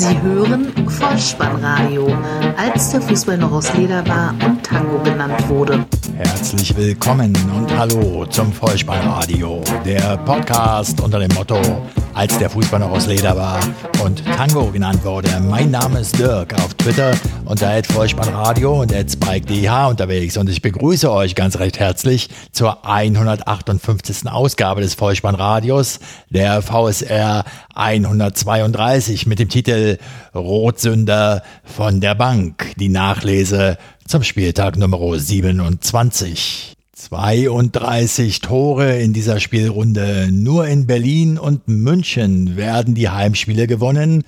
Sie hören Vollspannradio, als der Fußball noch aus Leder war und Tango genannt wurde. Herzlich willkommen und hallo zum Vollspannradio, der Podcast unter dem Motto als der Fußball noch aus Leder war und Tango genannt wurde. Mein Name ist Dirk auf Twitter unter Vollspannradio und SpikeDH unterwegs und ich begrüße euch ganz recht herzlich zur 158. Ausgabe des Vollspannradios, der VSR 132 mit dem Titel Rotsünder von der Bank, die Nachlese zum Spieltag Nummer 27. 32 Tore in dieser Spielrunde. Nur in Berlin und München werden die Heimspiele gewonnen.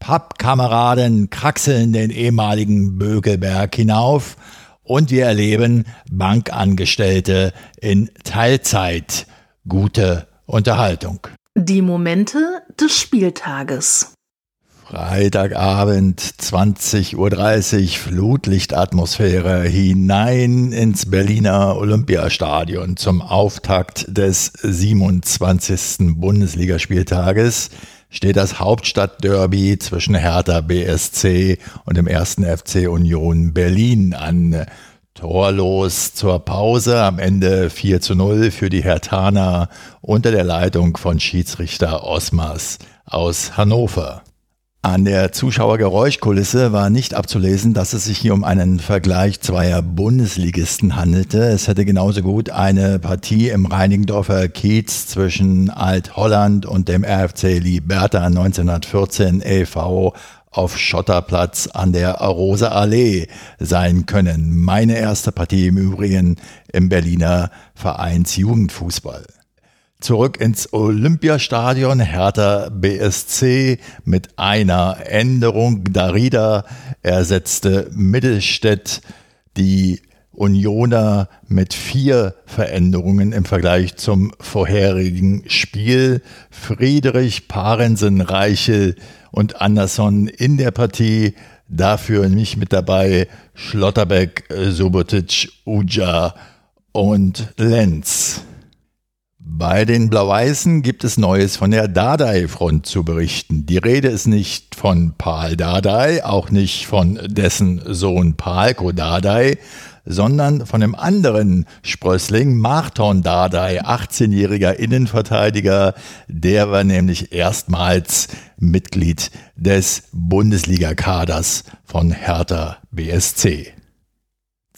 Pappkameraden kraxeln den ehemaligen Bögelberg hinauf und wir erleben Bankangestellte in Teilzeit. Gute Unterhaltung. Die Momente des Spieltages. Freitagabend 20.30 Uhr Flutlichtatmosphäre hinein ins Berliner Olympiastadion zum Auftakt des 27. Bundesligaspieltages steht das Hauptstadtderby zwischen Hertha BSC und dem 1. FC Union Berlin an. Torlos zur Pause, am Ende 4 zu 0 für die Hertaner unter der Leitung von Schiedsrichter Osmars aus Hannover. An der Zuschauergeräuschkulisse war nicht abzulesen, dass es sich hier um einen Vergleich zweier Bundesligisten handelte. Es hätte genauso gut eine Partie im Reinigendorfer Kiez zwischen Alt-Holland und dem RFC Liberta 1914 e.V. auf Schotterplatz an der Rosa Allee sein können. Meine erste Partie im Übrigen im Berliner Vereinsjugendfußball. Zurück ins Olympiastadion, Hertha BSC mit einer Änderung. Darida ersetzte Mittelstädt, die Unioner mit vier Veränderungen im Vergleich zum vorherigen Spiel. Friedrich, Parensen, Reichel und Andersson in der Partie. Dafür nicht mit dabei Schlotterbeck, Subotic, Uja und Lenz. Bei den Blau-Weißen gibt es Neues von der Dardai-Front zu berichten. Die Rede ist nicht von Paul Dardai, auch nicht von dessen Sohn Palko Dardai, sondern von einem anderen Sprössling, Marton Dardai, 18-jähriger Innenverteidiger. Der war nämlich erstmals Mitglied des Bundesliga-Kaders von Hertha BSC.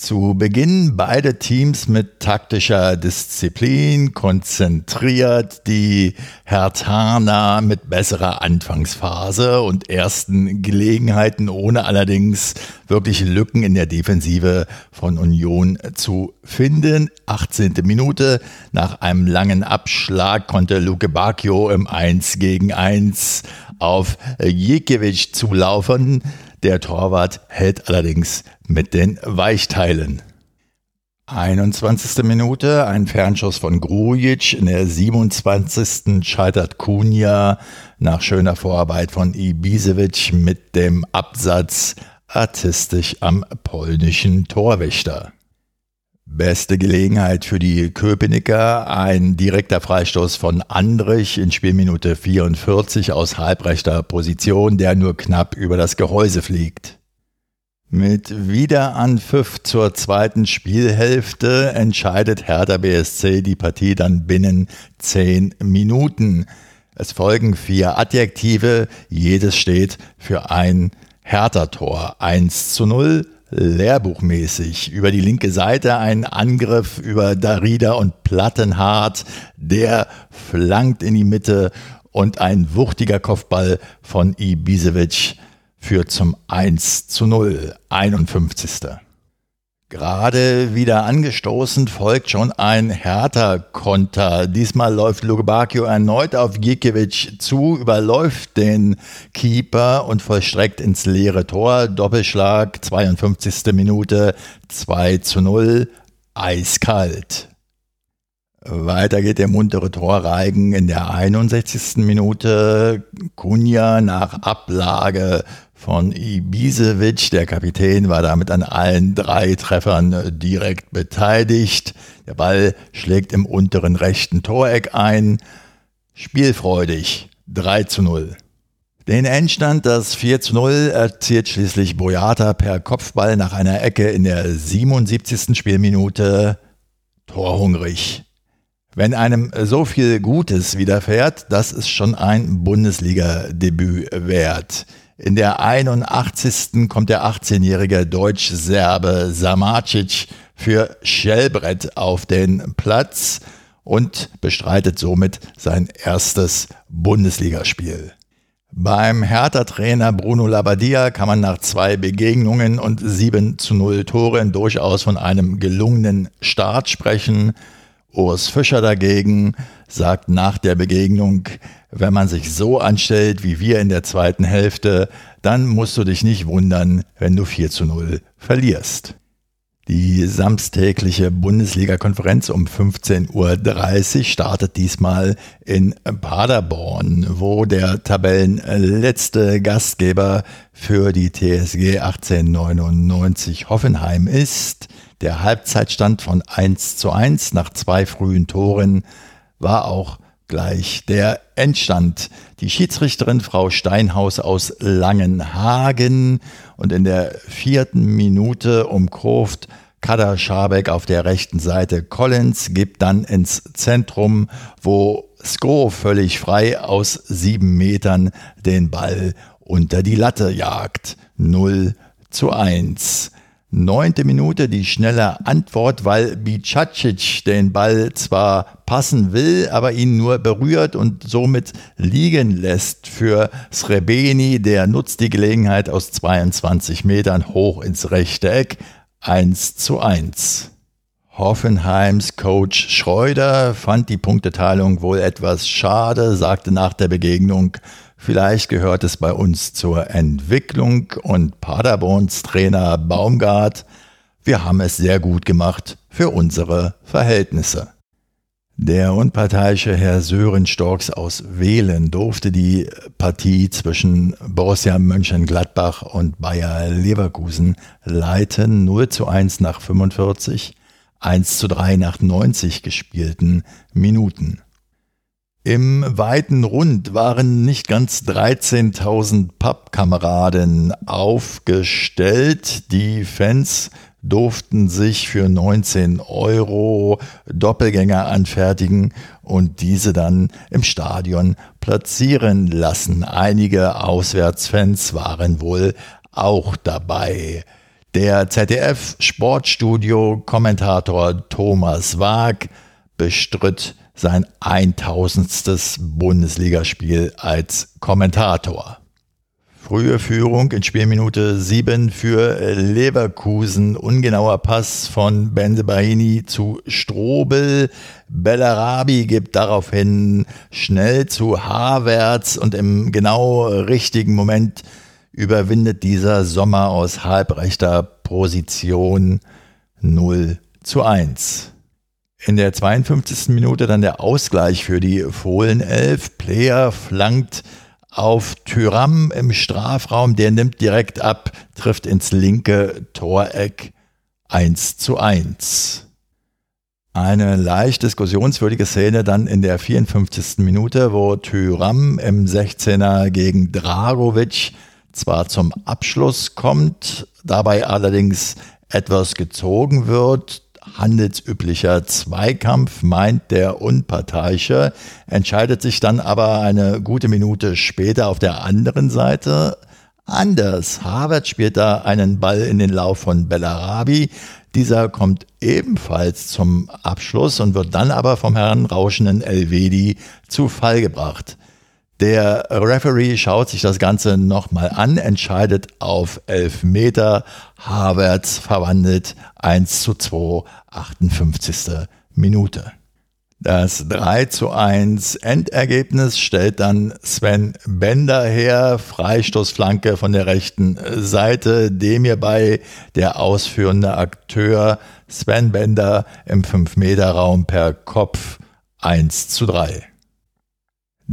Zu Beginn beide Teams mit taktischer Disziplin, konzentriert die Hertana mit besserer Anfangsphase und ersten Gelegenheiten, ohne allerdings wirklich Lücken in der Defensive von Union zu finden. 18. Minute nach einem langen Abschlag konnte Luke Bacchio im 1 gegen 1 auf Jekiewicz zulaufen. Der Torwart hält allerdings mit den Weichteilen. 21. Minute, ein Fernschuss von Grujic. In der 27. scheitert Kunja nach schöner Vorarbeit von Ibisevic mit dem Absatz artistisch am polnischen Torwächter. Beste Gelegenheit für die Köpenicker. Ein direkter Freistoß von Andrich in Spielminute 44 aus halbrechter Position, der nur knapp über das Gehäuse fliegt. Mit Wiederanpfiff zur zweiten Spielhälfte entscheidet Hertha BSC die Partie dann binnen zehn Minuten. Es folgen vier Adjektive, jedes steht für ein Hertha-Tor. 1 zu 0, lehrbuchmäßig. Über die linke Seite ein Angriff über Darida und Plattenhardt. Der flankt in die Mitte und ein wuchtiger Kopfball von Ibisevic führt zum 1 zu 0. 51. Gerade wieder angestoßen folgt schon ein härter Konter. Diesmal läuft Lugubakio erneut auf Gikiewicz zu, überläuft den Keeper und vollstreckt ins leere Tor. Doppelschlag, 52. Minute, 2 zu 0, eiskalt. Weiter geht der muntere Torreigen in der 61. Minute. Kunja nach Ablage von Ibisevic. Der Kapitän war damit an allen drei Treffern direkt beteiligt. Der Ball schlägt im unteren rechten Toreck ein. Spielfreudig 3 zu 0. Den Endstand, das 4 zu 0, erzielt schließlich Boyata per Kopfball nach einer Ecke in der 77. Spielminute torhungrig. Wenn einem so viel Gutes widerfährt, das ist schon ein Bundesliga-Debüt wert. In der 81. kommt der 18-jährige Deutsch-Serbe Samacic für Schellbrett auf den Platz und bestreitet somit sein erstes Bundesligaspiel. Beim Hertha-Trainer Bruno Labbadia kann man nach zwei Begegnungen und 7 zu 0 Toren durchaus von einem gelungenen Start sprechen. Urs Fischer dagegen sagt nach der Begegnung, wenn man sich so anstellt wie wir in der zweiten Hälfte, dann musst du dich nicht wundern, wenn du 4 zu 0 verlierst. Die samstägliche Bundesliga-Konferenz um 15.30 Uhr startet diesmal in Paderborn, wo der Tabellenletzte Gastgeber für die TSG 1899 Hoffenheim ist. Der Halbzeitstand von 1 zu 1 nach zwei frühen Toren war auch gleich der Endstand. Die Schiedsrichterin Frau Steinhaus aus Langenhagen und in der vierten Minute umkurvt Kader Schabek auf der rechten Seite. Collins gibt dann ins Zentrum, wo Sko völlig frei aus sieben Metern den Ball unter die Latte jagt. 0 zu 1. Neunte Minute die schnelle Antwort, weil Bicacic den Ball zwar passen will, aber ihn nur berührt und somit liegen lässt für Srebeni. Der nutzt die Gelegenheit aus 22 Metern hoch ins rechte Eck. 1 zu 1. Hoffenheims Coach Schreuder fand die Punkteteilung wohl etwas schade, sagte nach der Begegnung, Vielleicht gehört es bei uns zur Entwicklung und Paderborns Trainer Baumgart, wir haben es sehr gut gemacht für unsere Verhältnisse. Der unparteiische Herr Sören Storks aus Wählen durfte die Partie zwischen Borussia Mönchengladbach und Bayer Leverkusen leiten. 0 zu 1 nach 45, 1 zu 3 nach 90 gespielten Minuten. Im weiten Rund waren nicht ganz 13.000 Pappkameraden aufgestellt. Die Fans durften sich für 19 Euro Doppelgänger anfertigen und diese dann im Stadion platzieren lassen. Einige Auswärtsfans waren wohl auch dabei. Der ZDF-Sportstudio-Kommentator Thomas Waag bestritt sein 1000. Bundesligaspiel als Kommentator. Frühe Führung in Spielminute 7 für Leverkusen. Ungenauer Pass von Benzebaini zu Strobel. Bellarabi gibt daraufhin schnell zu Havertz und im genau richtigen Moment überwindet dieser Sommer aus halbrechter Position 0 zu 1. In der 52. Minute dann der Ausgleich für die Fohlenelf. Player flankt auf Tyram im Strafraum. Der nimmt direkt ab, trifft ins linke Toreck 1 zu 1. Eine leicht diskussionswürdige Szene dann in der 54. Minute, wo Tyram im 16er gegen Dragovic zwar zum Abschluss kommt, dabei allerdings etwas gezogen wird handelsüblicher Zweikampf, meint der Unparteiische, entscheidet sich dann aber eine gute Minute später auf der anderen Seite anders. Harvard spielt da einen Ball in den Lauf von Bellarabi. Dieser kommt ebenfalls zum Abschluss und wird dann aber vom heranrauschenden Elvedi zu Fall gebracht. Der Referee schaut sich das Ganze nochmal an, entscheidet auf 11 Meter. Havertz verwandelt 1 zu 2, 58. Minute. Das 3 zu 1 Endergebnis stellt dann Sven Bender her, Freistoßflanke von der rechten Seite, dem hierbei der ausführende Akteur Sven Bender im 5-Meter-Raum per Kopf 1 zu 3.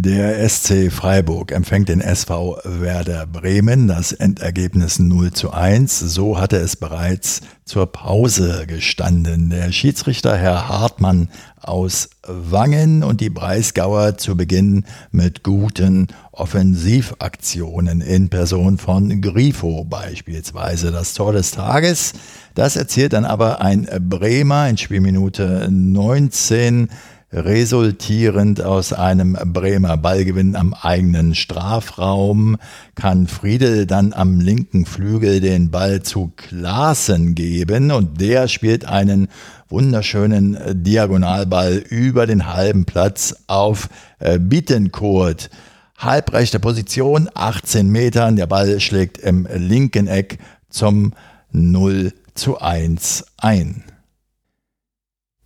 Der SC Freiburg empfängt den SV Werder Bremen, das Endergebnis 0 zu 1. So hatte es bereits zur Pause gestanden. Der Schiedsrichter Herr Hartmann aus Wangen und die Breisgauer zu Beginn mit guten Offensivaktionen in Person von Grifo beispielsweise. Das Tor des Tages, das erzielt dann aber ein Bremer in Spielminute 19 resultierend aus einem Bremer Ballgewinn am eigenen Strafraum kann Friedel dann am linken Flügel den Ball zu Klaassen geben und der spielt einen wunderschönen Diagonalball über den halben Platz auf äh, Bittencourt. Halbrechte Position, 18 Metern, der Ball schlägt im linken Eck zum 0 zu 1 ein.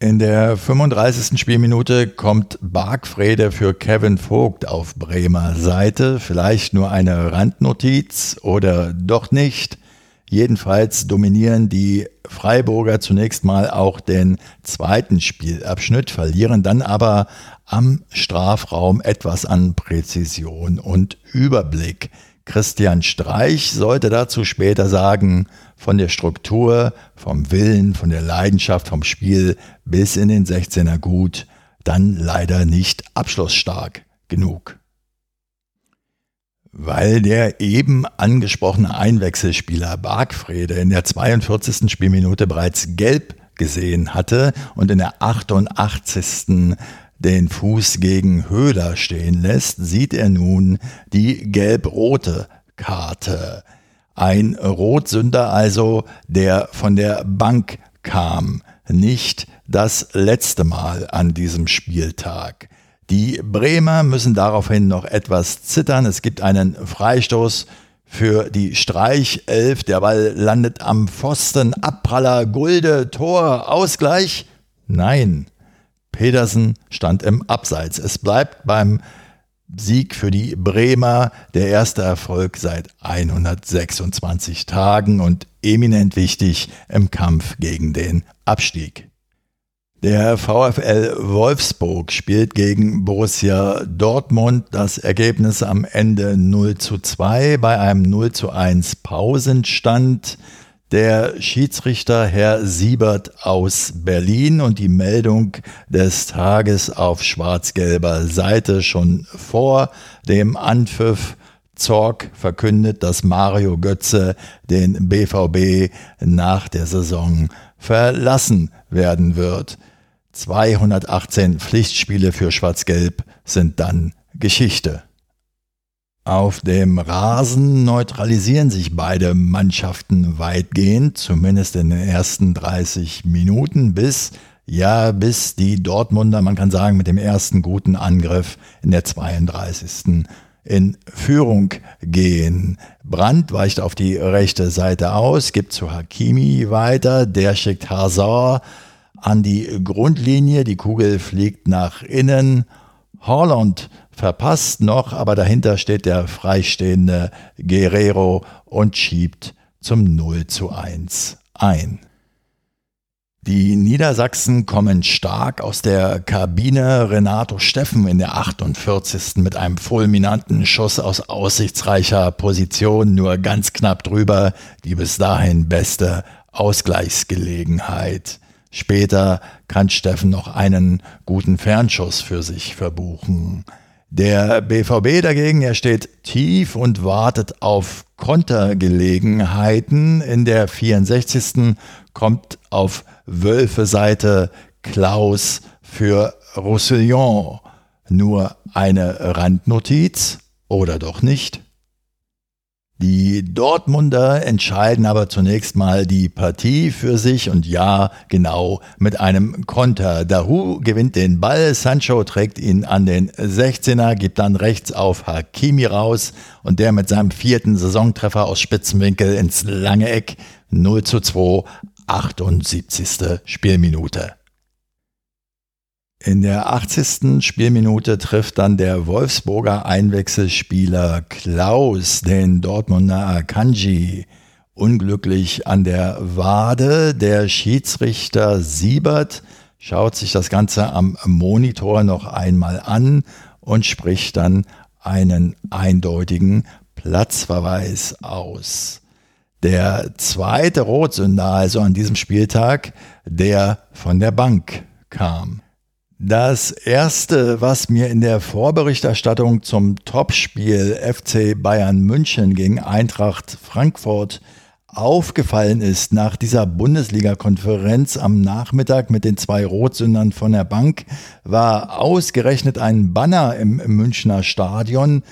In der 35. Spielminute kommt Bargfrede für Kevin Vogt auf Bremer Seite. Vielleicht nur eine Randnotiz oder doch nicht. Jedenfalls dominieren die Freiburger zunächst mal auch den zweiten Spielabschnitt, verlieren dann aber am Strafraum etwas an Präzision und Überblick. Christian Streich sollte dazu später sagen, von der Struktur, vom Willen, von der Leidenschaft, vom Spiel bis in den 16er gut, dann leider nicht abschlussstark genug. Weil der eben angesprochene Einwechselspieler Bargfrede in der 42. Spielminute bereits gelb gesehen hatte und in der 88 den Fuß gegen Höhler stehen lässt, sieht er nun die gelb-rote Karte. Ein Rotsünder also, der von der Bank kam, nicht das letzte Mal an diesem Spieltag. Die Bremer müssen daraufhin noch etwas zittern. Es gibt einen Freistoß für die Streichelf. Der Ball landet am Pfosten. Abpraller, Gulde, Tor, Ausgleich. Nein, Pedersen stand im Abseits. Es bleibt beim Sieg für die Bremer, der erste Erfolg seit 126 Tagen und eminent wichtig im Kampf gegen den Abstieg. Der VfL Wolfsburg spielt gegen Borussia Dortmund. Das Ergebnis am Ende 0 zu 2 bei einem 0 zu 1 Pausenstand der Schiedsrichter Herr Siebert aus Berlin und die Meldung des Tages auf schwarz-gelber Seite schon vor dem Anpfiff. Zorg verkündet, dass Mario Götze den BVB nach der Saison verlassen werden wird. 218 Pflichtspiele für Schwarz-Gelb sind dann Geschichte. Auf dem Rasen neutralisieren sich beide Mannschaften weitgehend, zumindest in den ersten 30 Minuten, bis, ja, bis die Dortmunder, man kann sagen, mit dem ersten guten Angriff in der 32. in Führung gehen. Brandt weicht auf die rechte Seite aus, gibt zu Hakimi weiter, der schickt Hazard an die Grundlinie, die Kugel fliegt nach innen. Holland verpasst noch, aber dahinter steht der freistehende Guerrero und schiebt zum 0 zu 1 ein. Die Niedersachsen kommen stark aus der Kabine. Renato Steffen in der 48. mit einem fulminanten Schuss aus aussichtsreicher Position, nur ganz knapp drüber, die bis dahin beste Ausgleichsgelegenheit. Später kann Steffen noch einen guten Fernschuss für sich verbuchen. Der BVB dagegen, er steht tief und wartet auf Kontergelegenheiten. In der 64. kommt auf Wölfe Seite Klaus für Roussillon. Nur eine Randnotiz oder doch nicht? Die Dortmunder entscheiden aber zunächst mal die Partie für sich und ja, genau mit einem Konter. Dahu gewinnt den Ball, Sancho trägt ihn an den 16er, gibt dann rechts auf Hakimi raus und der mit seinem vierten Saisontreffer aus Spitzenwinkel ins lange Eck 0 zu 2, 78. Spielminute. In der 80. Spielminute trifft dann der Wolfsburger Einwechselspieler Klaus den Dortmunder Akanji unglücklich an der Wade. Der Schiedsrichter Siebert schaut sich das Ganze am Monitor noch einmal an und spricht dann einen eindeutigen Platzverweis aus. Der zweite Rotsünder also an diesem Spieltag, der von der Bank kam. Das erste, was mir in der Vorberichterstattung zum Topspiel FC Bayern München gegen Eintracht Frankfurt aufgefallen ist nach dieser Bundesliga-Konferenz am Nachmittag mit den zwei Rotsündern von der Bank, war ausgerechnet ein Banner im Münchner Stadion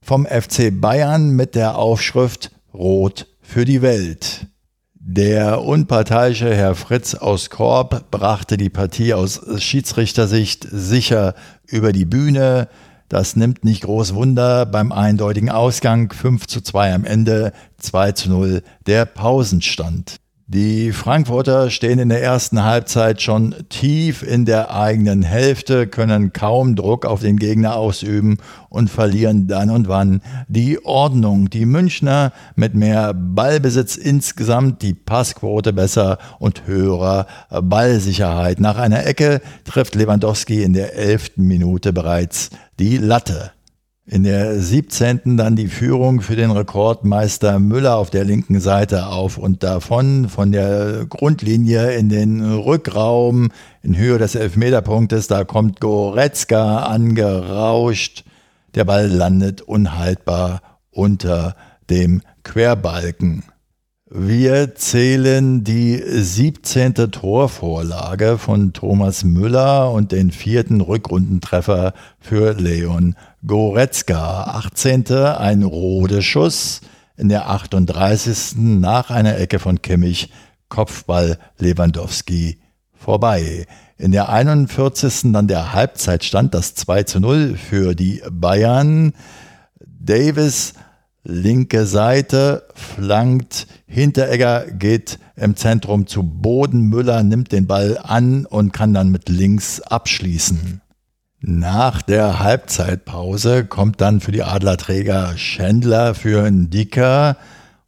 vom FC Bayern mit der Aufschrift Rot für die Welt. Der unparteiische Herr Fritz aus Korb brachte die Partie aus Schiedsrichtersicht sicher über die Bühne. Das nimmt nicht groß Wunder beim eindeutigen Ausgang 5 zu 2 am Ende, 2 zu 0 der Pausenstand. Die Frankfurter stehen in der ersten Halbzeit schon tief in der eigenen Hälfte, können kaum Druck auf den Gegner ausüben und verlieren dann und wann die Ordnung. Die Münchner mit mehr Ballbesitz insgesamt, die Passquote besser und höherer Ballsicherheit. Nach einer Ecke trifft Lewandowski in der elften Minute bereits die Latte. In der 17. dann die Führung für den Rekordmeister Müller auf der linken Seite auf und davon von der Grundlinie in den Rückraum in Höhe des Elfmeterpunktes. Da kommt Goretzka angerauscht. Der Ball landet unhaltbar unter dem Querbalken. Wir zählen die 17. Torvorlage von Thomas Müller und den vierten Rückrundentreffer für Leon Goretzka. 18. ein Rodeschuss in der 38. nach einer Ecke von Kimmich Kopfball Lewandowski vorbei. In der 41. dann der Halbzeitstand, das 2 zu 0 für die Bayern. Davis linke Seite, flankt, Hinteregger geht im Zentrum zu Boden, Müller nimmt den Ball an und kann dann mit links abschließen. Nach der Halbzeitpause kommt dann für die Adlerträger Schändler für einen Dicker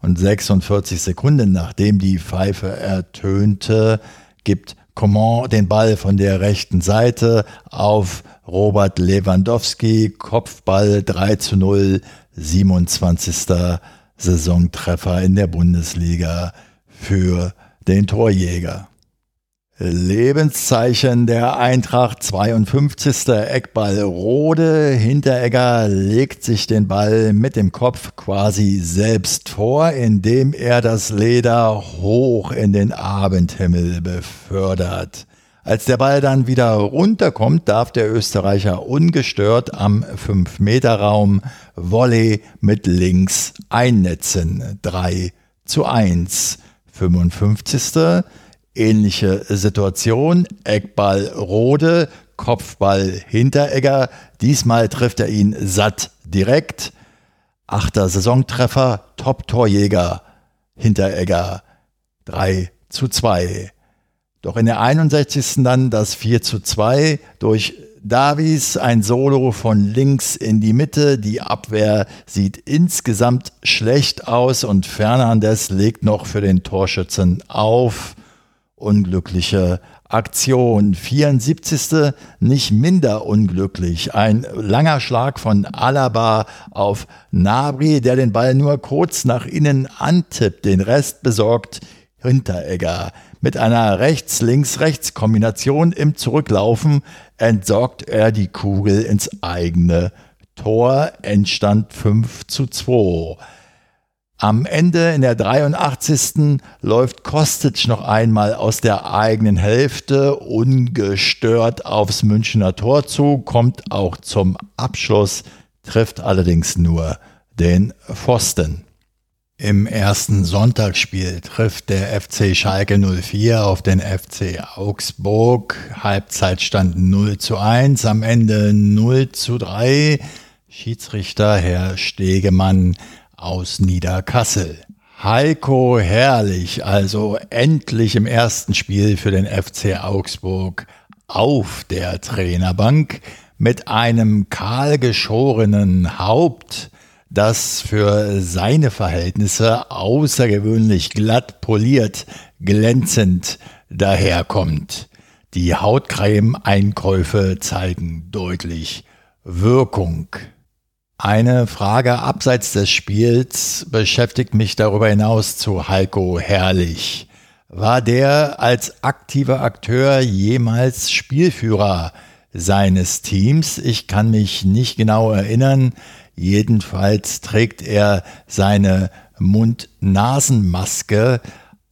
und 46 Sekunden nachdem die Pfeife ertönte, gibt Coman den Ball von der rechten Seite auf Robert Lewandowski, Kopfball 3 zu 0 27. Saisontreffer in der Bundesliga für den Torjäger. Lebenszeichen der Eintracht 52. Eckball Rode. Hinteregger legt sich den Ball mit dem Kopf quasi selbst vor, indem er das Leder hoch in den Abendhimmel befördert. Als der Ball dann wieder runterkommt, darf der Österreicher ungestört am 5-Meter-Raum Volley mit links einnetzen. 3 zu 1. 55. Ähnliche Situation. Eckball Rode, Kopfball Hinteregger. Diesmal trifft er ihn satt direkt. Achter Saisontreffer, Top-Torjäger Hinteregger. 3 zu 2. Doch in der 61. dann das 4 zu 2 durch Davies, ein Solo von links in die Mitte. Die Abwehr sieht insgesamt schlecht aus und Fernandes legt noch für den Torschützen auf. Unglückliche Aktion. 74. nicht minder unglücklich. Ein langer Schlag von Alaba auf Nabri, der den Ball nur kurz nach innen antippt. Den Rest besorgt Hinteregger. Mit einer Rechts-Links-Rechts-Kombination im Zurücklaufen entsorgt er die Kugel ins eigene Tor. Endstand 5 zu 2. Am Ende in der 83. läuft Kostic noch einmal aus der eigenen Hälfte ungestört aufs Münchner Tor zu, kommt auch zum Abschluss, trifft allerdings nur den Pfosten. Im ersten Sonntagsspiel trifft der FC Schalke 04 auf den FC Augsburg. Halbzeitstand 0 zu 1, am Ende 0 zu 3. Schiedsrichter Herr Stegemann aus Niederkassel. Heiko Herrlich, also endlich im ersten Spiel für den FC Augsburg auf der Trainerbank mit einem kahlgeschorenen Haupt das für seine Verhältnisse außergewöhnlich glatt poliert, glänzend daherkommt. Die Hautcreme-Einkäufe zeigen deutlich Wirkung. Eine Frage abseits des Spiels beschäftigt mich darüber hinaus zu Heiko Herrlich. War der als aktiver Akteur jemals Spielführer seines Teams? Ich kann mich nicht genau erinnern. Jedenfalls trägt er seine Mund-Nasen-Maske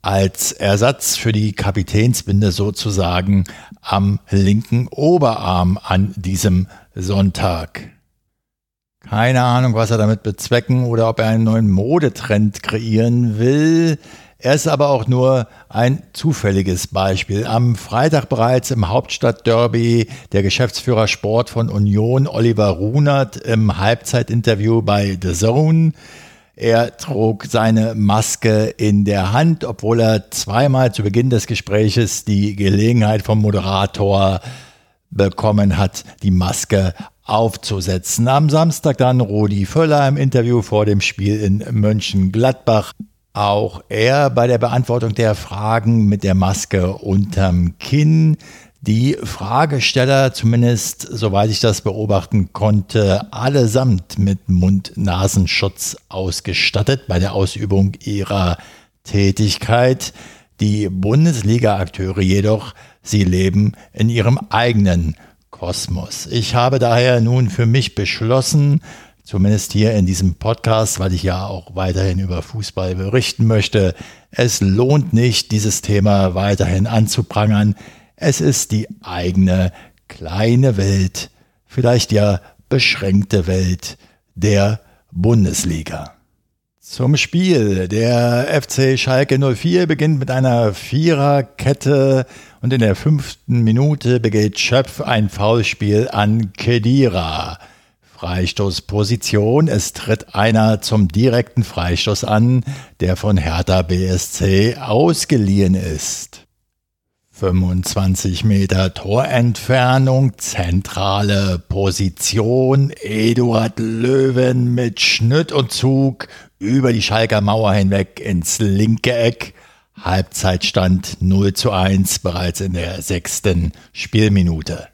als Ersatz für die Kapitänsbinde sozusagen am linken Oberarm an diesem Sonntag. Keine Ahnung, was er damit bezwecken oder ob er einen neuen Modetrend kreieren will. Er ist aber auch nur ein zufälliges Beispiel. Am Freitag bereits im Hauptstadtderby der Geschäftsführer Sport von Union Oliver Runert im Halbzeitinterview bei The Zone. Er trug seine Maske in der Hand, obwohl er zweimal zu Beginn des Gespräches die Gelegenheit vom Moderator bekommen hat, die Maske aufzusetzen. Am Samstag dann Rudi Völler im Interview vor dem Spiel in Mönchengladbach auch er bei der Beantwortung der Fragen mit der Maske unterm Kinn. Die Fragesteller, zumindest soweit ich das beobachten konnte, allesamt mit Mund-Nasenschutz ausgestattet bei der Ausübung ihrer Tätigkeit. Die Bundesliga-Akteure jedoch, sie leben in ihrem eigenen Kosmos. Ich habe daher nun für mich beschlossen, zumindest hier in diesem Podcast, weil ich ja auch weiterhin über Fußball berichten möchte. Es lohnt nicht, dieses Thema weiterhin anzuprangern. Es ist die eigene kleine Welt, vielleicht ja beschränkte Welt der Bundesliga. Zum Spiel. Der FC Schalke 04 beginnt mit einer Viererkette und in der fünften Minute begeht Schöpf ein Foulspiel an Kedira. Freistoßposition. Es tritt einer zum direkten Freistoß an, der von Hertha BSC ausgeliehen ist. 25 Meter Torentfernung, zentrale Position, Eduard Löwen mit Schnitt und Zug über die Schalker Mauer hinweg ins linke Eck. Halbzeitstand 0 zu 1 bereits in der sechsten Spielminute.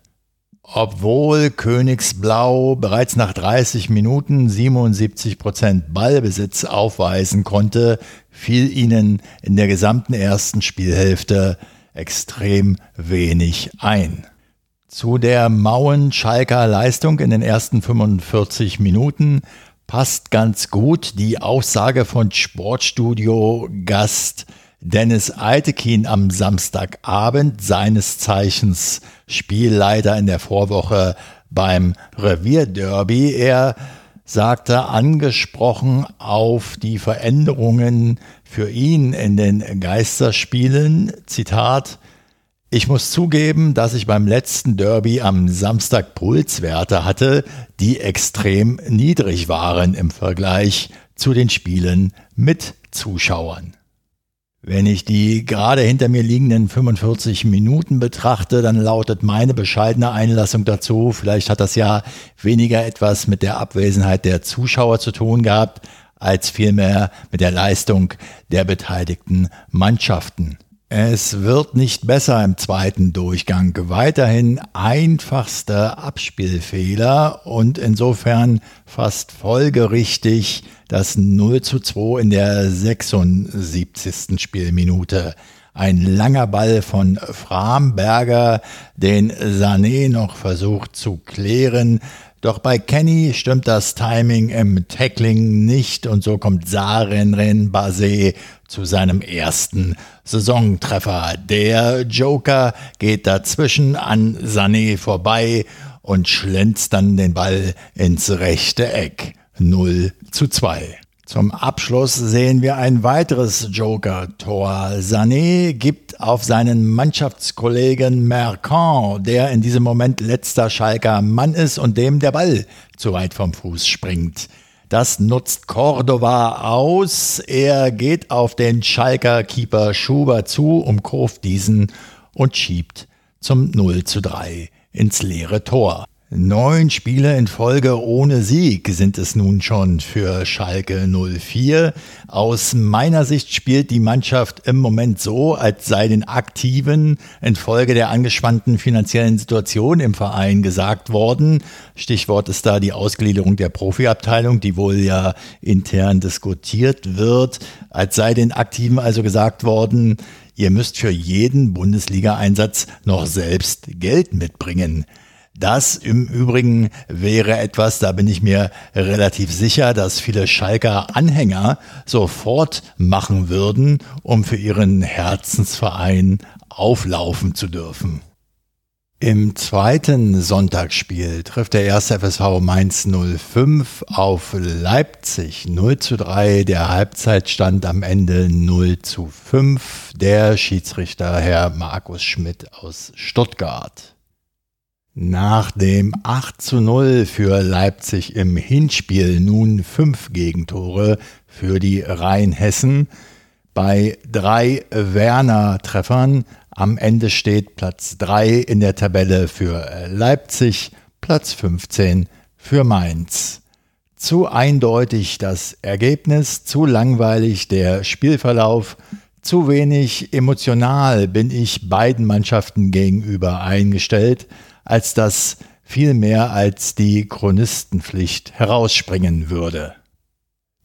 Obwohl Königsblau bereits nach 30 Minuten 77 Prozent Ballbesitz aufweisen konnte, fiel ihnen in der gesamten ersten Spielhälfte extrem wenig ein. Zu der mauen Schalker Leistung in den ersten 45 Minuten passt ganz gut die Aussage von Sportstudio Gast Dennis Eitekin am Samstagabend, seines Zeichens Spielleiter in der Vorwoche beim Revierderby. Er sagte, angesprochen auf die Veränderungen für ihn in den Geisterspielen, Zitat, ich muss zugeben, dass ich beim letzten Derby am Samstag Pulswerte hatte, die extrem niedrig waren im Vergleich zu den Spielen mit Zuschauern. Wenn ich die gerade hinter mir liegenden 45 Minuten betrachte, dann lautet meine bescheidene Einlassung dazu, vielleicht hat das ja weniger etwas mit der Abwesenheit der Zuschauer zu tun gehabt, als vielmehr mit der Leistung der beteiligten Mannschaften. Es wird nicht besser im zweiten Durchgang. Weiterhin einfachste Abspielfehler und insofern fast folgerichtig das 0 zu 2 in der 76. Spielminute. Ein langer Ball von Framberger, den Sané noch versucht zu klären. Doch bei Kenny stimmt das Timing im Tackling nicht und so kommt Sarenren Basé zu seinem ersten Saisontreffer. Der Joker geht dazwischen an Sané vorbei und schlänzt dann den Ball ins rechte Eck. 0 zu 2. Zum Abschluss sehen wir ein weiteres Joker-Tor. Sané gibt auf seinen Mannschaftskollegen Mercant, der in diesem Moment letzter Schalker Mann ist und dem der Ball zu weit vom Fuß springt. Das nutzt Cordova aus. Er geht auf den Schalker Keeper Schuber zu, umkurvt diesen und schiebt zum 0 zu 3 ins leere Tor. Neun Spiele in Folge ohne Sieg sind es nun schon für Schalke 04. Aus meiner Sicht spielt die Mannschaft im Moment so, als sei den Aktiven infolge der angespannten finanziellen Situation im Verein gesagt worden. Stichwort ist da die Ausgliederung der Profiabteilung, die wohl ja intern diskutiert wird. Als sei den Aktiven also gesagt worden, ihr müsst für jeden Bundesliga-Einsatz noch selbst Geld mitbringen. Das im Übrigen wäre etwas, da bin ich mir relativ sicher, dass viele Schalker Anhänger sofort machen würden, um für ihren Herzensverein auflaufen zu dürfen. Im zweiten Sonntagsspiel trifft der erste FSV Mainz 05 auf Leipzig 0 zu 3. Der Halbzeitstand am Ende 0 zu 5. Der Schiedsrichter Herr Markus Schmidt aus Stuttgart. Nach dem 8 zu 0 für Leipzig im Hinspiel nun fünf Gegentore für die Rheinhessen. Bei drei Werner-Treffern am Ende steht Platz 3 in der Tabelle für Leipzig, Platz 15 für Mainz. Zu eindeutig das Ergebnis, zu langweilig der Spielverlauf, zu wenig emotional bin ich beiden Mannschaften gegenüber eingestellt als dass viel mehr als die Chronistenpflicht herausspringen würde.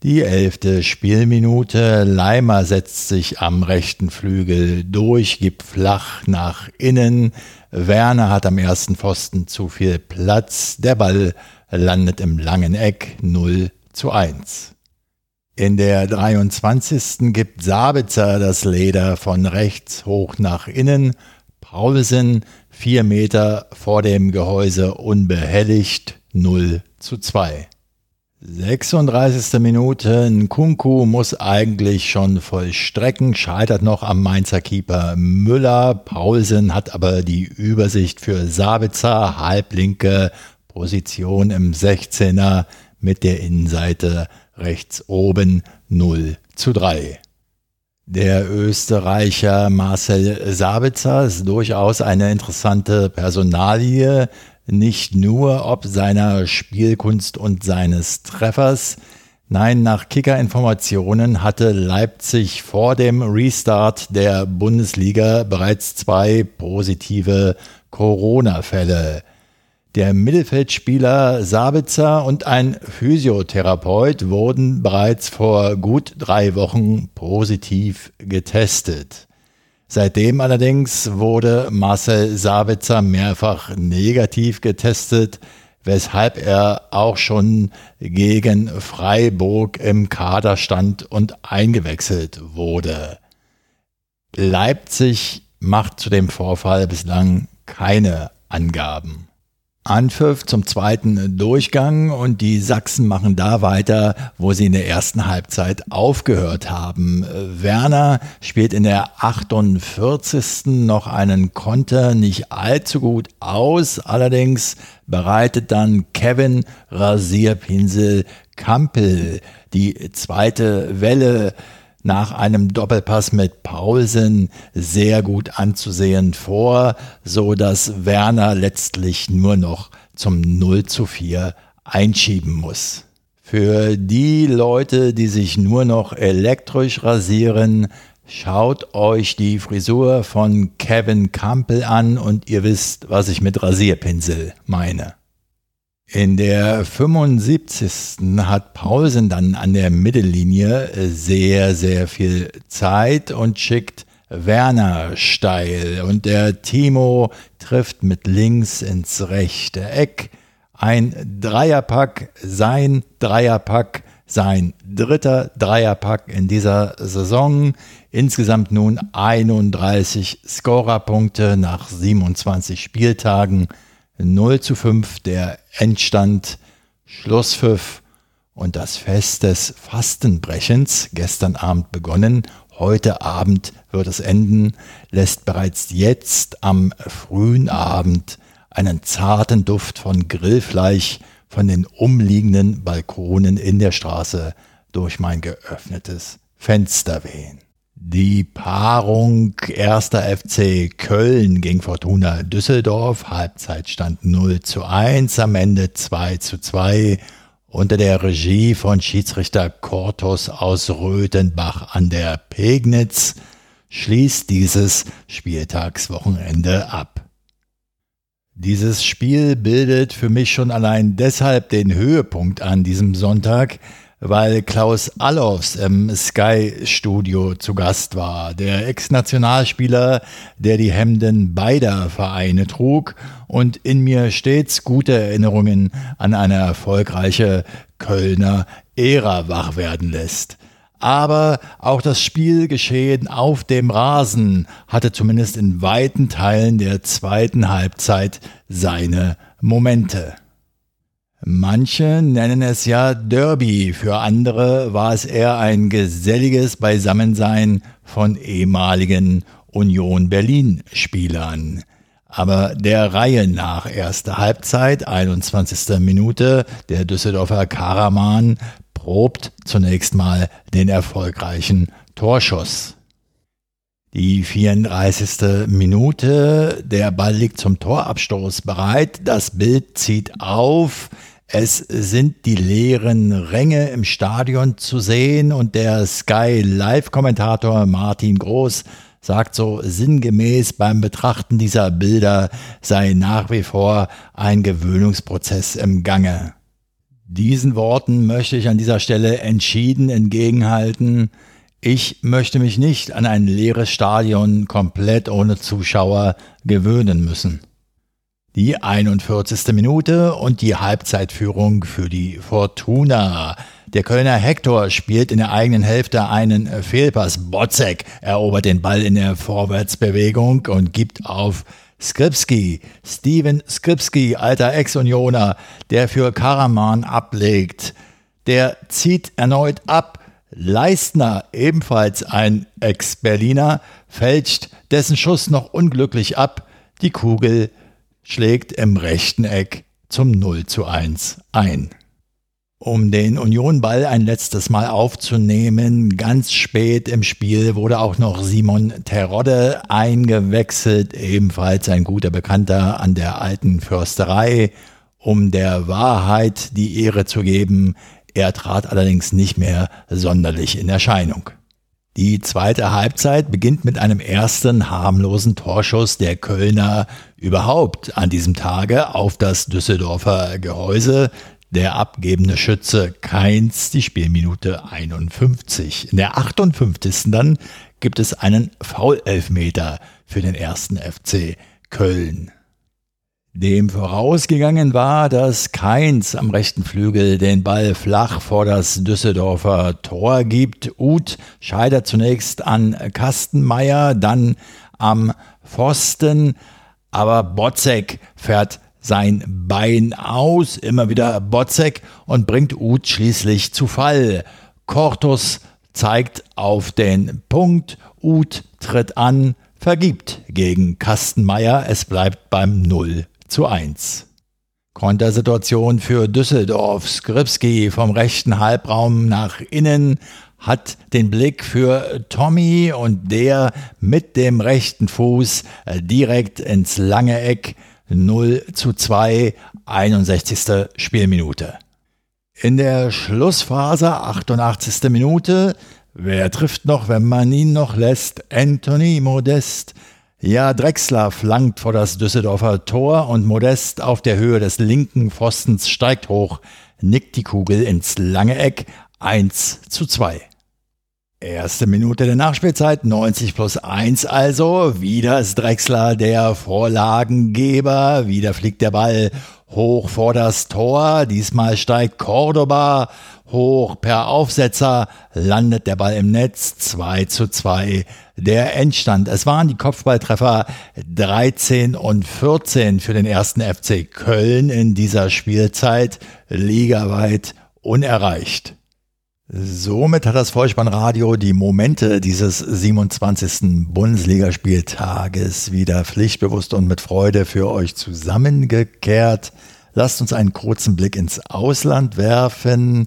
Die elfte Spielminute. Leimer setzt sich am rechten Flügel durch, gibt flach nach innen. Werner hat am ersten Pfosten zu viel Platz. Der Ball landet im langen Eck 0 zu 1. In der 23. gibt Sabitzer das Leder von rechts hoch nach innen. Paulsen vier Meter vor dem Gehäuse unbehelligt 0 zu 2. 36. Minute. Nkunku muss eigentlich schon vollstrecken, scheitert noch am Mainzer Keeper Müller. Paulsen hat aber die Übersicht für Sabitzer, halblinke Position im 16er mit der Innenseite rechts oben 0 zu 3. Der Österreicher Marcel Sabitzer ist durchaus eine interessante Personalie, nicht nur ob seiner Spielkunst und seines Treffers. Nein, nach Kicker-Informationen hatte Leipzig vor dem Restart der Bundesliga bereits zwei positive Corona-Fälle. Der Mittelfeldspieler Sabitzer und ein Physiotherapeut wurden bereits vor gut drei Wochen positiv getestet. Seitdem allerdings wurde Marcel Sabitzer mehrfach negativ getestet, weshalb er auch schon gegen Freiburg im Kader stand und eingewechselt wurde. Leipzig macht zu dem Vorfall bislang keine Angaben. Anpfiff zum zweiten Durchgang und die Sachsen machen da weiter, wo sie in der ersten Halbzeit aufgehört haben. Werner spielt in der 48. noch einen Konter nicht allzu gut aus, allerdings bereitet dann Kevin Rasierpinsel Kampel die zweite Welle nach einem Doppelpass mit Paulsen sehr gut anzusehen vor, so dass Werner letztlich nur noch zum 0 zu 4 einschieben muss. Für die Leute, die sich nur noch elektrisch rasieren, schaut euch die Frisur von Kevin Campbell an und ihr wisst, was ich mit Rasierpinsel meine. In der 75. hat Paulsen dann an der Mittellinie sehr, sehr viel Zeit und schickt Werner steil und der Timo trifft mit links ins rechte Eck. Ein Dreierpack, sein Dreierpack, sein dritter Dreierpack in dieser Saison. Insgesamt nun 31 Scorerpunkte nach 27 Spieltagen. 0 zu 5 der Endstand, Schlusspfiff und das Fest des Fastenbrechens, gestern Abend begonnen, heute Abend wird es enden, lässt bereits jetzt am frühen Abend einen zarten Duft von Grillfleisch von den umliegenden Balkonen in der Straße durch mein geöffnetes Fenster wehen. Die Paarung 1. FC Köln gegen Fortuna Düsseldorf, Halbzeitstand 0 zu 1, am Ende 2 zu 2 unter der Regie von Schiedsrichter Kortus aus Röthenbach an der Pegnitz schließt dieses Spieltagswochenende ab. Dieses Spiel bildet für mich schon allein deshalb den Höhepunkt an diesem Sonntag, weil Klaus Allofs im Sky-Studio zu Gast war, der Ex-Nationalspieler, der die Hemden beider Vereine trug und in mir stets gute Erinnerungen an eine erfolgreiche Kölner Ära wach werden lässt. Aber auch das Spielgeschehen auf dem Rasen hatte zumindest in weiten Teilen der zweiten Halbzeit seine Momente. Manche nennen es ja Derby, für andere war es eher ein geselliges Beisammensein von ehemaligen Union Berlin Spielern. Aber der Reihe nach erste Halbzeit, 21. Minute, der Düsseldorfer Karaman probt zunächst mal den erfolgreichen Torschuss. Die 34. Minute, der Ball liegt zum Torabstoß bereit, das Bild zieht auf, es sind die leeren Ränge im Stadion zu sehen und der Sky Live-Kommentator Martin Groß sagt so sinngemäß, beim Betrachten dieser Bilder sei nach wie vor ein Gewöhnungsprozess im Gange. Diesen Worten möchte ich an dieser Stelle entschieden entgegenhalten. Ich möchte mich nicht an ein leeres Stadion komplett ohne Zuschauer gewöhnen müssen. Die 41. Minute und die Halbzeitführung für die Fortuna. Der Kölner Hector spielt in der eigenen Hälfte einen Fehlpass. Botzek erobert den Ball in der Vorwärtsbewegung und gibt auf Skripski, Steven Skripski, alter Ex-Unioner, der für Karaman ablegt. Der zieht erneut ab. Leistner, ebenfalls ein Ex-Berliner, fälscht dessen Schuss noch unglücklich ab. Die Kugel schlägt im rechten Eck zum 0 zu 1 ein. Um den Unionball ein letztes Mal aufzunehmen, ganz spät im Spiel wurde auch noch Simon Terodde eingewechselt, ebenfalls ein guter Bekannter an der alten Försterei, um der Wahrheit die Ehre zu geben, er trat allerdings nicht mehr sonderlich in Erscheinung. Die zweite Halbzeit beginnt mit einem ersten harmlosen Torschuss der Kölner überhaupt an diesem Tage auf das Düsseldorfer Gehäuse. Der abgebende Schütze Keins, die Spielminute 51. In der 58. dann gibt es einen Foulelfmeter für den ersten FC Köln. Dem vorausgegangen war, dass Keins am rechten Flügel den Ball flach vor das Düsseldorfer Tor gibt. Uth scheitert zunächst an Kastenmeier, dann am Pfosten, aber Botzek fährt sein Bein aus, immer wieder Botzek und bringt Uth schließlich zu Fall. Cortus zeigt auf den Punkt, Uth tritt an, vergibt gegen Kastenmeier, es bleibt beim 0 zu 1. Kontersituation für Düsseldorf. Skripski vom rechten Halbraum nach innen hat den Blick für Tommy und der mit dem rechten Fuß direkt ins lange Eck 0 zu 2, 61. Spielminute. In der Schlussphase, 88. Minute, wer trifft noch, wenn man ihn noch lässt? Anthony Modest ja, Drexler flankt vor das Düsseldorfer Tor und Modest auf der Höhe des linken Pfostens steigt hoch, nickt die Kugel ins lange Eck 1 zu 2. Erste Minute der Nachspielzeit, 90 plus 1 also. Wieder ist Drexler der Vorlagengeber. Wieder fliegt der Ball hoch vor das Tor. Diesmal steigt Cordoba hoch per Aufsetzer, landet der Ball im Netz 2 zu 2. Der Endstand. Es waren die Kopfballtreffer 13 und 14 für den ersten FC Köln in dieser Spielzeit, ligaweit unerreicht. Somit hat das Vollspannradio die Momente dieses 27. Bundesligaspieltages wieder pflichtbewusst und mit Freude für euch zusammengekehrt. Lasst uns einen kurzen Blick ins Ausland werfen.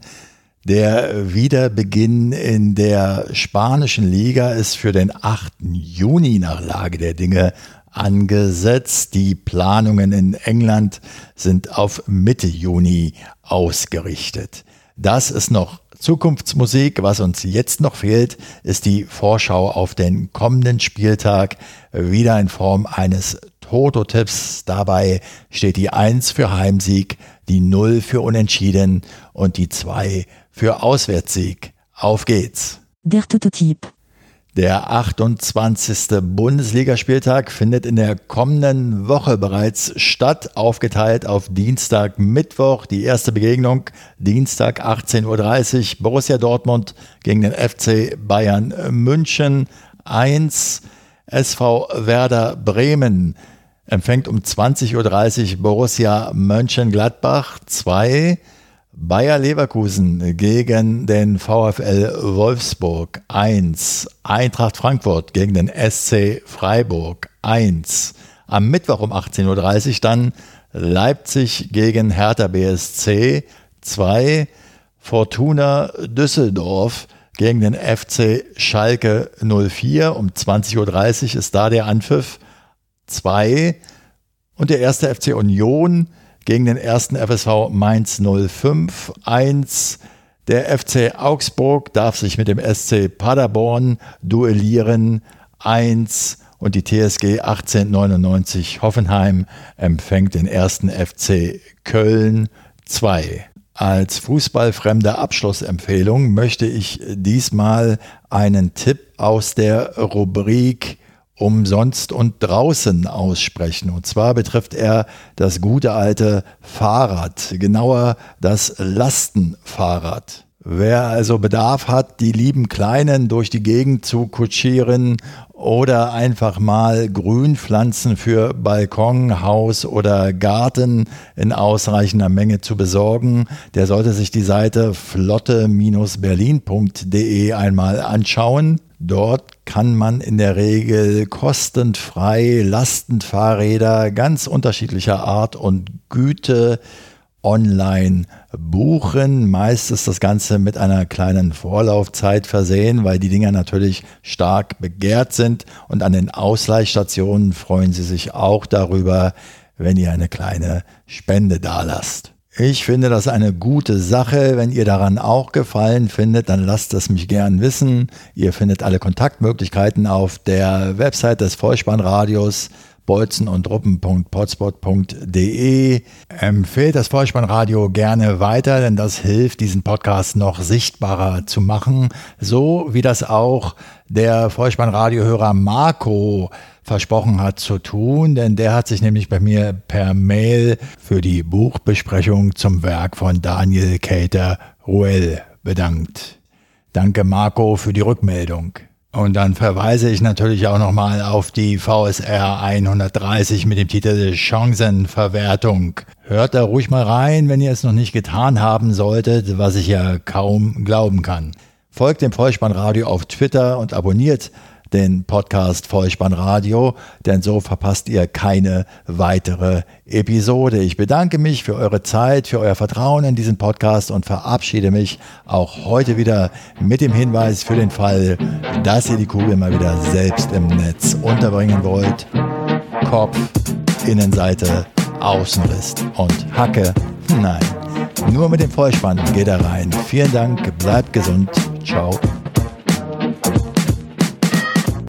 Der Wiederbeginn in der spanischen Liga ist für den 8. Juni nach Lage der Dinge angesetzt. Die Planungen in England sind auf Mitte Juni ausgerichtet. Das ist noch Zukunftsmusik. Was uns jetzt noch fehlt, ist die Vorschau auf den kommenden Spieltag, wieder in Form eines Toto-Tipps. Dabei steht die 1 für Heimsieg, die 0 für Unentschieden und die 2 für Auswärtssieg. Auf geht's. Der Toto-Tipp. Der 28. Bundesligaspieltag findet in der kommenden Woche bereits statt, aufgeteilt auf Dienstag, Mittwoch. Die erste Begegnung Dienstag 18.30 Uhr Borussia Dortmund gegen den FC Bayern München 1. SV Werder Bremen empfängt um 20.30 Uhr Borussia Mönchengladbach 2. Bayer Leverkusen gegen den VfL Wolfsburg 1. Eintracht Frankfurt gegen den SC Freiburg 1. Am Mittwoch um 18.30 Uhr dann Leipzig gegen Hertha BSC 2. Fortuna Düsseldorf gegen den FC Schalke 04. Um 20.30 Uhr ist da der Anpfiff 2. Und der erste FC Union gegen den ersten FSV Mainz 05 1. Der FC Augsburg darf sich mit dem SC Paderborn duellieren 1 und die TSG 1899 Hoffenheim empfängt den ersten FC Köln 2. Als fußballfremde Abschlussempfehlung möchte ich diesmal einen Tipp aus der Rubrik umsonst und draußen aussprechen. Und zwar betrifft er das gute alte Fahrrad, genauer das Lastenfahrrad. Wer also Bedarf hat, die lieben Kleinen durch die Gegend zu kutschieren oder einfach mal Grünpflanzen für Balkon, Haus oder Garten in ausreichender Menge zu besorgen, der sollte sich die Seite flotte-berlin.de einmal anschauen. Dort kann man in der Regel kostenfrei Lastenfahrräder ganz unterschiedlicher Art und Güte online buchen. Meist ist das Ganze mit einer kleinen Vorlaufzeit versehen, weil die Dinger natürlich stark begehrt sind. Und an den Ausleihstationen freuen sie sich auch darüber, wenn ihr eine kleine Spende dalasst. Ich finde das eine gute Sache. Wenn ihr daran auch Gefallen findet, dann lasst es mich gern wissen. Ihr findet alle Kontaktmöglichkeiten auf der Website des Vollspannradios bolzen und ruppen.potspot.de. Empfehlt das Vollspannradio gerne weiter, denn das hilft, diesen Podcast noch sichtbarer zu machen. So wie das auch der Vollspannradiohörer Marco versprochen hat zu tun, denn der hat sich nämlich bei mir per Mail für die Buchbesprechung zum Werk von Daniel Cater Ruel bedankt. Danke Marco für die Rückmeldung. Und dann verweise ich natürlich auch nochmal auf die VSR 130 mit dem Titel Chancenverwertung. Hört da ruhig mal rein, wenn ihr es noch nicht getan haben solltet, was ich ja kaum glauben kann. Folgt dem Vollspannradio auf Twitter und abonniert den Podcast Vollspannradio, denn so verpasst ihr keine weitere Episode. Ich bedanke mich für eure Zeit, für euer Vertrauen in diesen Podcast und verabschiede mich auch heute wieder mit dem Hinweis für den Fall, dass ihr die Kugel mal wieder selbst im Netz unterbringen wollt. Kopf, Innenseite, Außenriss und Hacke. Nein, nur mit dem Vollspann geht er rein. Vielen Dank, bleibt gesund. Ciao.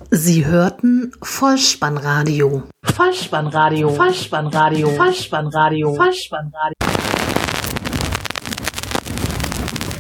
Sie hörten Vollspannradio. Vollspannradio. Vollspannradio. Vollspannradio. Vollspannradio.